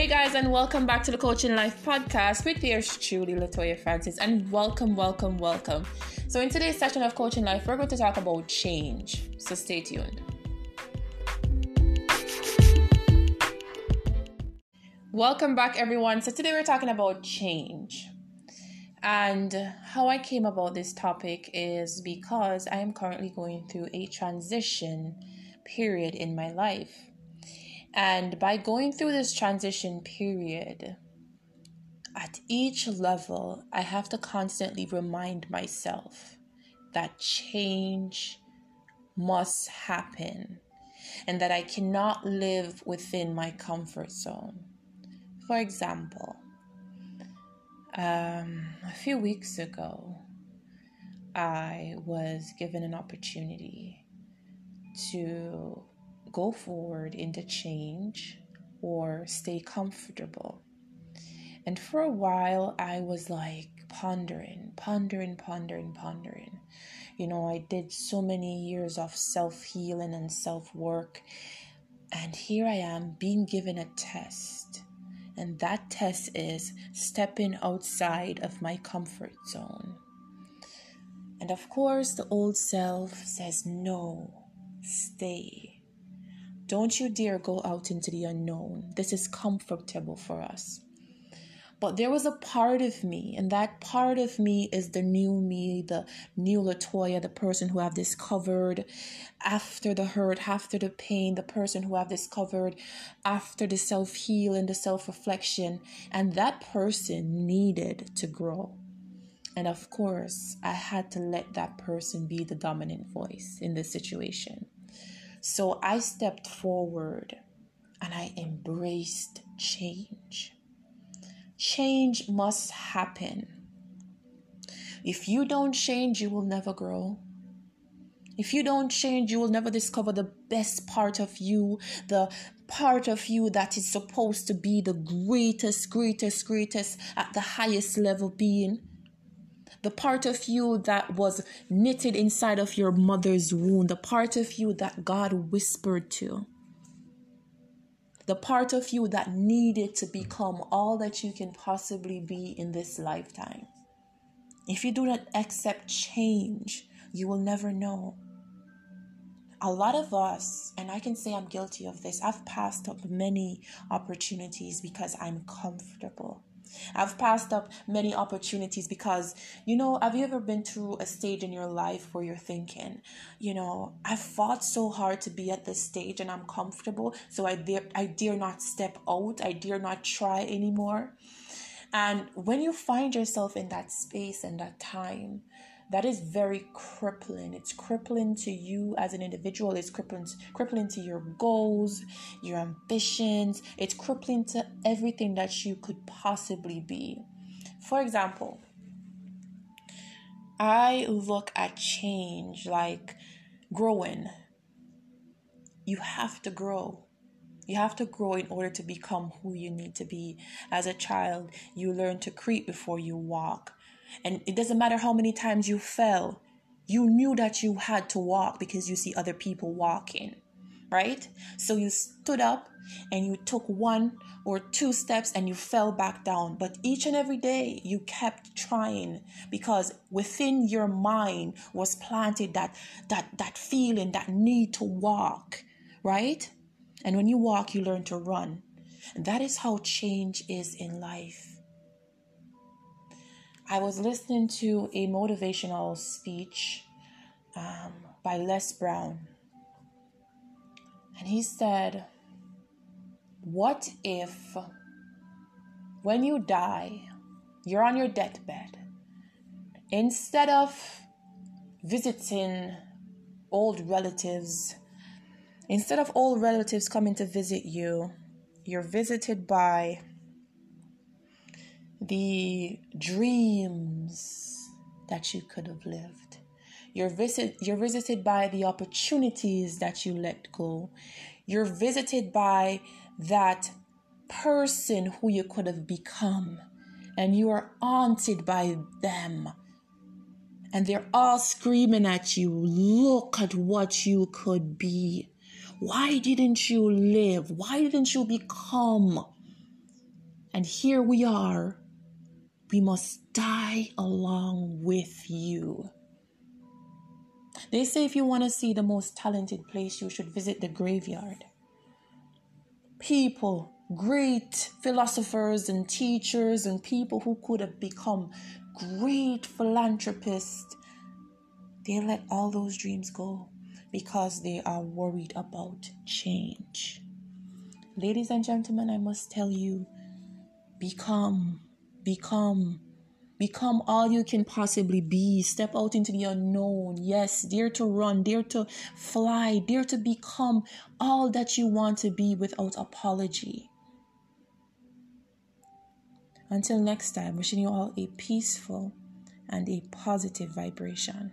Hey guys, and welcome back to the Coaching Life podcast with yours truly, Latoya Francis, and welcome, welcome, welcome. So, in today's session of Coaching Life, we're going to talk about change. So, stay tuned. Welcome back, everyone. So, today we're talking about change. And how I came about this topic is because I am currently going through a transition period in my life. And by going through this transition period, at each level, I have to constantly remind myself that change must happen and that I cannot live within my comfort zone. For example, um, a few weeks ago, I was given an opportunity to go forward into change or stay comfortable. And for a while, I was like pondering, pondering, pondering, pondering. You know, I did so many years of self healing and self work. And here I am being given a test. And that test is stepping outside of my comfort zone. And of course, the old self says, no, stay. Don't you dare go out into the unknown. This is comfortable for us. But there was a part of me, and that part of me is the new me, the new Latoya, the person who I've discovered after the hurt, after the pain, the person who I've discovered after the self healing, the self reflection. And that person needed to grow. And of course, I had to let that person be the dominant voice in this situation. So I stepped forward and I embraced change. Change must happen. If you don't change, you will never grow. If you don't change, you will never discover the best part of you, the part of you that is supposed to be the greatest, greatest, greatest at the highest level being the part of you that was knitted inside of your mother's womb, the part of you that God whispered to, the part of you that needed to become all that you can possibly be in this lifetime. If you do not accept change, you will never know. A lot of us, and I can say I'm guilty of this, I've passed up many opportunities because I'm comfortable. I've passed up many opportunities because, you know, have you ever been through a stage in your life where you're thinking, you know, I fought so hard to be at this stage and I'm comfortable, so I dare I dare not step out, I dare not try anymore. And when you find yourself in that space and that time, that is very crippling. It's crippling to you as an individual. It's crippling, crippling to your goals, your ambitions. It's crippling to everything that you could possibly be. For example, I look at change like growing. You have to grow. You have to grow in order to become who you need to be. As a child, you learn to creep before you walk. And it doesn't matter how many times you fell, you knew that you had to walk because you see other people walking, right? So you stood up and you took one or two steps and you fell back down. But each and every day you kept trying because within your mind was planted that that that feeling, that need to walk, right? And when you walk, you learn to run. And that is how change is in life. I was listening to a motivational speech um, by Les Brown. And he said, What if when you die, you're on your deathbed, instead of visiting old relatives, instead of old relatives coming to visit you, you're visited by the dreams that you could have lived. You're visit you're visited by the opportunities that you let go. You're visited by that person who you could have become. And you are haunted by them. And they're all screaming at you, look at what you could be. Why didn't you live? Why didn't you become? And here we are. We must die along with you. They say if you want to see the most talented place, you should visit the graveyard. People, great philosophers and teachers, and people who could have become great philanthropists, they let all those dreams go because they are worried about change. Ladies and gentlemen, I must tell you become, become, become all you can possibly be. Step out into the unknown. Yes, dare to run, dare to fly, dare to become all that you want to be without apology. Until next time, wishing you all a peaceful and a positive vibration.